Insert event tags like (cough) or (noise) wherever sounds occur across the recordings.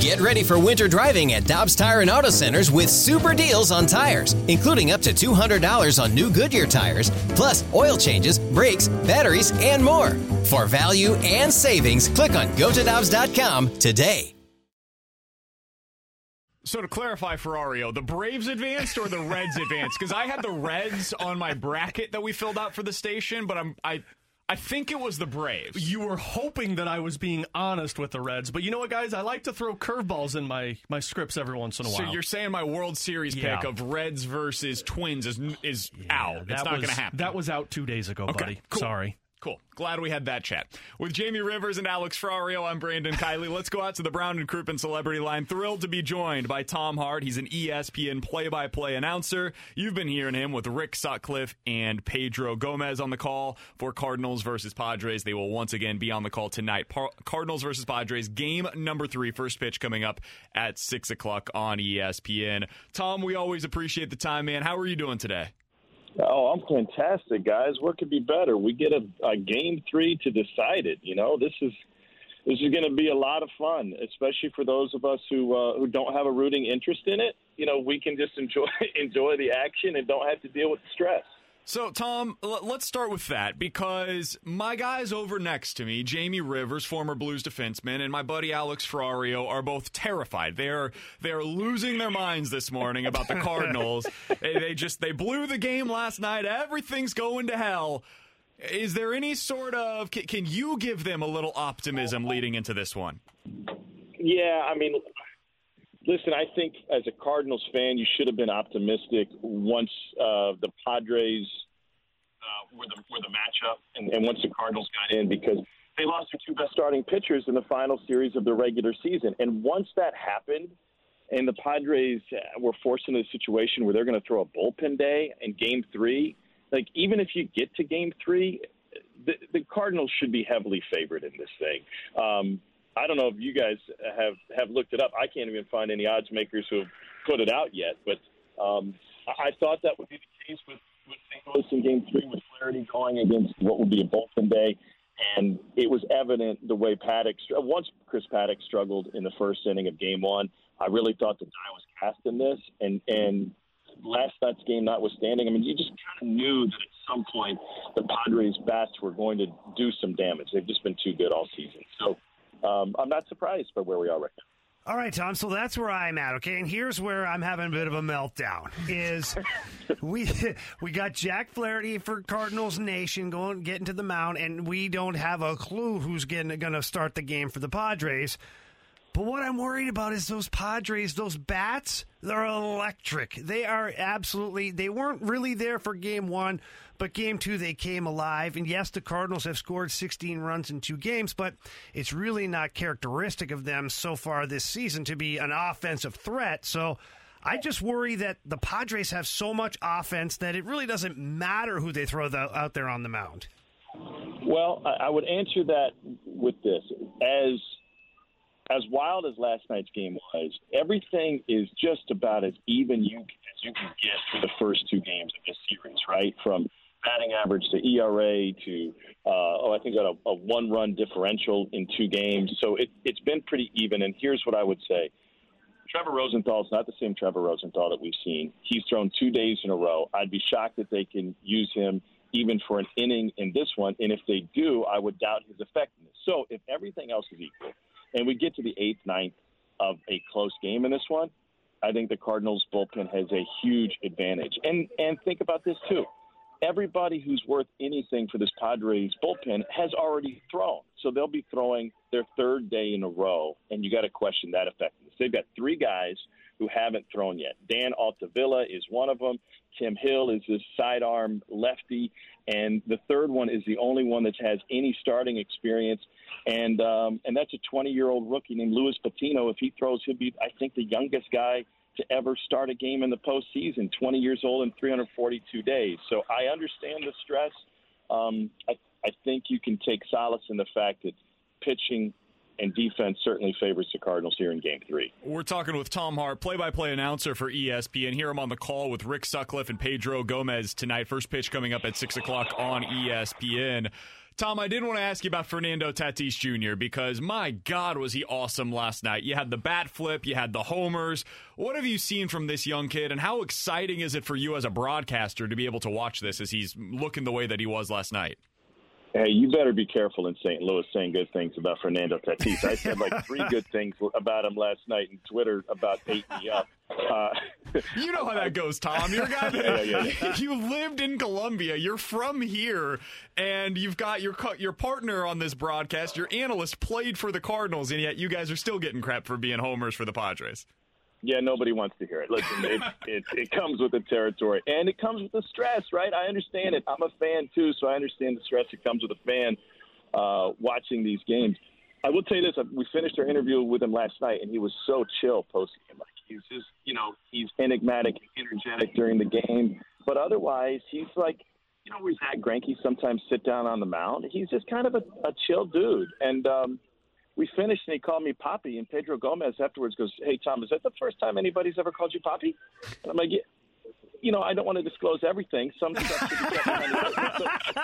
Get ready for winter driving at Dobbs Tire and Auto Centers with super deals on tires, including up to $200 on new Goodyear tires, plus oil changes, brakes, batteries, and more. For value and savings, click on gotodobbs.com today. So to clarify, Ferrario, the Braves advanced or the Reds advanced? Because I had the Reds on my bracket that we filled out for the station, but I'm I I think it was the Braves. You were hoping that I was being honest with the Reds, but you know what, guys? I like to throw curveballs in my, my scripts every once in a while. So you're saying my World Series Yeah. pick of Reds versus Twins is is out. It's not going to happen. That was out two days ago, Okay, buddy. cool. Sorry. Cool. Glad we had that chat. With Jamie Rivers and Alex Ferrario, I'm Brandon Kiley. Let's go out to the Brown and Crouppen Celebrity Line. Thrilled to be joined by Tom Hart. He's an ESPN play-by-play announcer. You've been hearing him with Rick Sutcliffe and Pedro Gomez on the call for Cardinals versus Padres. They will once again be on the call tonight. Par- Cardinals versus Padres, game number three, first pitch coming up at 6 o'clock on ESPN. Tom, we always appreciate the time, man. How are you doing today? Oh, I'm fantastic, guys. What could be better? We get a, a game three to decide it. You know, this is this is going to be a lot of fun, especially for those of us who uh, who don't have a rooting interest in it. You know, we can just enjoy (laughs) enjoy the action and don't have to deal with the stress. So, Tom, l- let's start with that because my guys over next to me, Jamie Rivers, former Blues defenseman, and my buddy Alex Ferrario are both terrified. They are they are losing their minds this morning about the (laughs) Cardinals. they, they just they blew the game last night. Everything's going to hell. Is there any sort of can, can you give them a little optimism leading into this one? Yeah, I mean, listen, I think as a Cardinals fan, you should have been optimistic once uh, the Padres uh, were the were the matchup, and, and once the Cardinals got in because they lost their two best starting pitchers in the final series of the regular season, and once that happened. And the Padres uh, were forced into a situation where they're going to throw a bullpen day in Game Three. Like even if you get to Game Three, the, the Cardinals should be heavily favored in this thing. Um, I don't know if you guys have have looked it up. I can't even find any odds makers who have put it out yet. But um, I thought that would be the case with with St. Louis in Game Three, with Flaherty going against what would be a bullpen day, and it was evident the way Paddack once Chris Paddack struggled in the first inning of Game One. I really thought the die was cast in this, and and last night's game notwithstanding, I mean, you just kind of knew that at some point the Padres' bats were going to do some damage. They've just been too good all season. So um, I'm not surprised by where we are right now. All right, Tom. So that's where I'm at. Okay, and here's where I'm having a bit of a meltdown. Is (laughs) we we got Jack Flaherty for Cardinals Nation going getting to the mound, and we don't have a clue who's getting going to start the game for the Padres. But what I'm worried about is those Padres, those bats, they're electric. They are absolutely, they weren't really there for game one, but game two, they came alive. And yes, the Cardinals have scored 16 runs in two games, but it's really not characteristic of them so far this season to be an offensive threat. So I just worry that the Padres have so much offense that it really doesn't matter who they throw the, out there on the mound. Well, I, I would answer that with this: as as wild as last night's game was, everything is just about as even you as you can get for the first two games of this series, right? From batting average to ERA to uh, oh, I think got a, a one-run differential in two games. So it, it's been pretty even. And here's what I would say: Trevor Rosenthal is not the same Trevor Rosenthal that we've seen. He's thrown two days in a row. I'd be shocked that they can use him even for an inning in this one. And if they do, I would doubt his effectiveness. So if everything else is equal, and we get to the eighth, ninth of a close game in this one, I think the Cardinals bullpen has a huge advantage. And and think about this too. everybody who's worth anything for this Padres bullpen has already thrown. So they'll be throwing their third day in a row, and you got to question that effectiveness. They've got three guys who haven't thrown yet. Dan Altavilla is one of them. Tim Hill is this sidearm lefty, and the third one is the only one that has any starting experience, and um, and that's a 20-year-old rookie named Luis Patino. If he throws, he'll be, I think, the youngest guy to ever start a game in the postseason. 20 years old in 342 days. So I understand the stress. Um, I, I think you can take solace in the fact that pitching and defense certainly favors the Cardinals here in game three. We're talking with Tom Hart, play by play announcer for ESPN. Here I'm on the call with Rick Sutcliffe and Pedro Gomez tonight. First pitch coming up at 6 o'clock on ESPN. Tom, I did want to ask you about Fernando Tatis Jr. because my God, was he awesome last night? You had the bat flip, you had the homers. What have you seen from this young kid, and how exciting is it for you as a broadcaster to be able to watch this as he's looking the way that he was last night? Hey, you better be careful in St. Louis saying good things about Fernando Tatis. I said like three good (laughs) things about him last night, and Twitter about ate me up. Uh, you know how that goes, Tom. You're a guy that (laughs) yeah, yeah, yeah. you lived in Columbia. You're from here, and you've got your your partner on this broadcast. Your analyst played for the Cardinals, and yet you guys are still getting crap for being homers for the Padres. Yeah, nobody wants to hear it. Listen, it, (laughs) it, it comes with the territory, and it comes with the stress, right? I understand it. I'm a fan too, so I understand the stress that comes with a fan uh, watching these games. I will tell you this: we finished our interview with him last night, and he was so chill post game. Like he's just, you know, he's enigmatic, energetic during the game, but otherwise, he's like, you know, we've had Greinke sometimes sit down on the mound. He's just kind of a, a chill dude, and um, we finished and he called me Poppy. And Pedro Gomez afterwards goes, Hey, Tom, is that the first time anybody's ever called you Poppy? And I'm like, yeah. You know, I don't want to disclose everything. Some stuff should be kept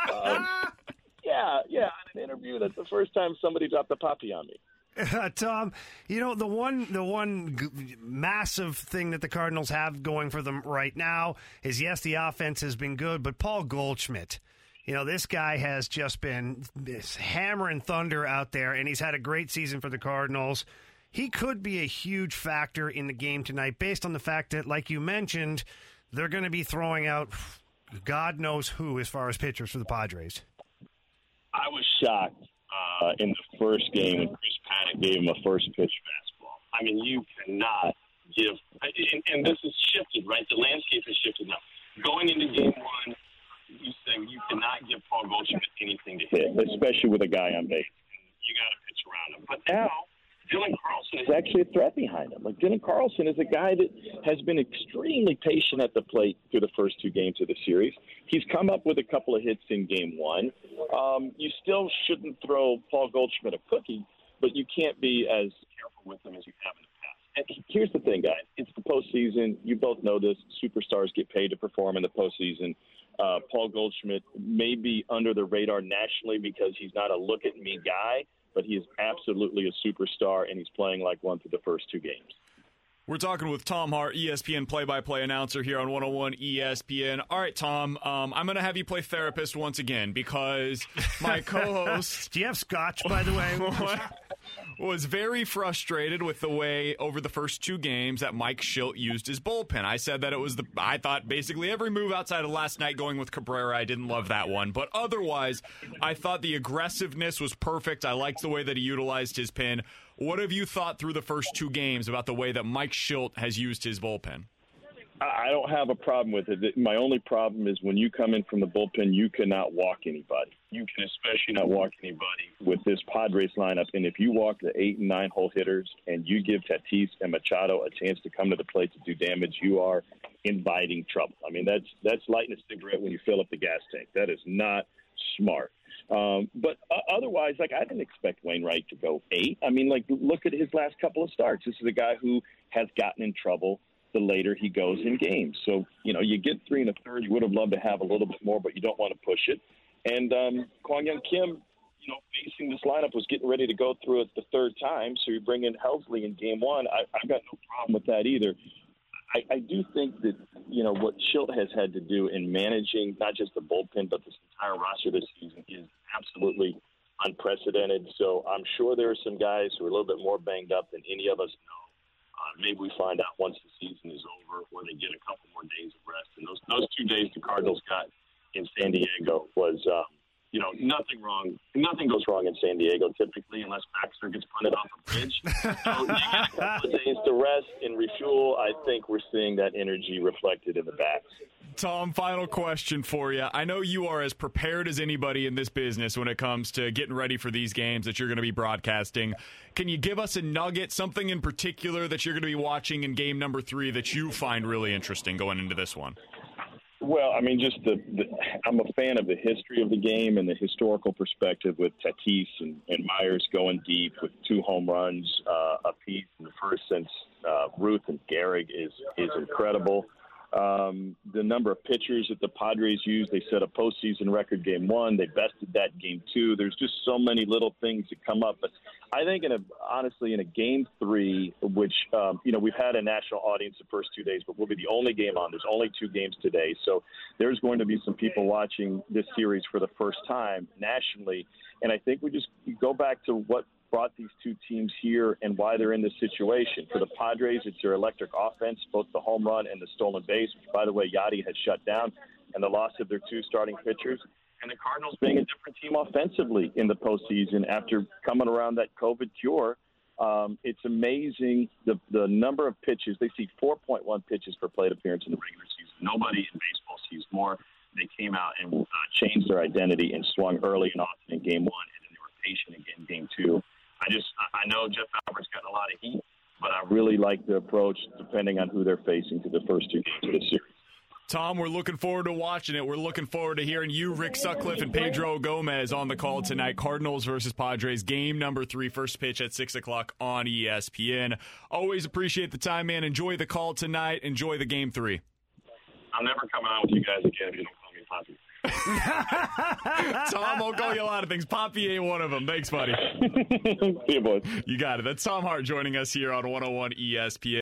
so, um, (laughs) yeah, yeah. In an interview, that's the first time somebody dropped a poppy on me. Uh, (laughs) Tom, you know the one the one g- massive thing that the Cardinals have going for them right now is yes, the offense has been good, but Paul Goldschmidt you know, this guy has just been this hammering thunder out there, and he's had a great season for the Cardinals. He could be a huge factor in the game tonight, based on the fact that, like you mentioned, they're going to be throwing out God knows who as far as pitchers for the Padres. I was shocked uh, in the first game when Chris Paddack gave him a first pitch fastball. I mean, you cannot give, and, and this has shifted, right? The landscape has shifted now. Going into game one, cannot give Paul Goldschmidt anything to hit, especially with a guy on base. You got to pitch around him. But now, Dylan Carlson is actually a threat behind him. Like Dylan Carlson is a guy that has been extremely patient at the plate through the first two games of the series. He's come up with a couple of hits in game one. Um, you still shouldn't throw Paul Goldschmidt a cookie, but you can't be as careful with him as you have in the past. And here's the thing, guys. It's the postseason. You both know this. Superstars get paid to perform in the postseason. Uh, Paul Goldschmidt may be under the radar nationally because he's not a look at me guy, but he is absolutely a superstar, and he's playing like one through the first two games. We're talking with Tom Hart, ESPN play-by-play announcer here on 101 ESPN. All right, Tom, um, I'm going to have you play therapist once again because my (laughs) co-host. Do you have scotch, by the way? (laughs) (laughs) was very frustrated with the way over the first two games that Mike Shildt used his bullpen. I said that it was the I thought basically every move outside of last night going with Cabrera, I didn't love that one, but otherwise, I thought the aggressiveness was perfect. I liked the way that he utilized his pin. What have you thought through the first two games about the way that Mike Shildt has used his bullpen? I don't have a problem with it. My only problem is when you come in from the bullpen, you cannot walk anybody. You can especially not walk anybody with this Padres lineup. And if you walk the eight and nine hole hitters and you give Tatis and Machado a chance to come to the plate to do damage, you are inviting trouble. I mean, that's that's lighting a cigarette when you fill up the gas tank. That is not smart. Um, but uh, otherwise, like I didn't expect Wainwright to go eight. I mean, like look at his last couple of starts. This is a guy who has gotten in trouble the later he goes in games. So, you know, you get three and a third. You would have loved to have a little bit more, but you don't want to push it. And um, Kwang Hyun Kim, you know, facing this lineup was getting ready to go through it the third time. So you bring in Helsley in game one. I, I've got no problem with that either. I, I do think that, you know, what Shildt has had to do in managing not just the bullpen, but this entire roster this season is absolutely unprecedented. So I'm sure there are some guys who are a little bit more banged up than any of us know. Uh, maybe we find out once the season is over, or they get a couple more days of rest. And those those two days the Cardinals got in San Diego was. Um, you know, nothing wrong. Nothing goes wrong in San Diego typically, unless Baxter gets punted off a bridge. (laughs) so you get a couple of days to rest and refuel. I think we're seeing that energy reflected in the backs. Tom, final question for you. I know you are as prepared as anybody in this business when it comes to getting ready for these games that you're going to be broadcasting. Can you give us a nugget, something in particular that you're going to be watching in game number three that you find really interesting going into this one? Well, I mean, just the, the I'm a fan of the history of the game and the historical perspective with Tatis and, and Myers going deep with two home runs uh, apiece in the first since uh, Ruth and Gehrig is is incredible. Um, the number of pitchers that the Padres used, they set a postseason record game one. They bested that game two. There's just so many little things that come up. But I think, in a honestly, in a game three, which um, you know we've had a national audience the first two days, but we'll be the only game on. There's only two games today, so there's going to be some people watching this series for the first time nationally. And I think we just go back to what brought these two teams here and why they're in this situation. For the Padres, it's their electric offense, both the home run and the stolen base, which, by the way, Yadi has shut down, and the loss of their two starting pitchers. And the Cardinals being a different team offensively in the postseason after coming around that COVID cure. Um, it's amazing the the number of pitches. They see 4.1 pitches per plate appearance in the regular season. Nobody in baseball sees more. They came out and uh, changed their identity and swung early and often in game one, and then they were patient again in game two. I just I know Jeff Albert's gotten a lot of heat, but I really like the approach depending on who they're facing to the first two games of the series. Tom, we're looking forward to watching it. We're looking forward to hearing you, Rick Sutcliffe, and Pedro Gomez on the call tonight. Cardinals versus Padres, game number three, first pitch at 6 o'clock on ESPN. Always appreciate the time, man. Enjoy the call tonight. Enjoy the game three. I'm never coming on with you guys again (laughs) Tom, I'll call you a lot of things. Poppy ain't one of them. Thanks, buddy. (laughs) See you, boys. You got it. That's Tom Hart joining us here on 101 ESPN.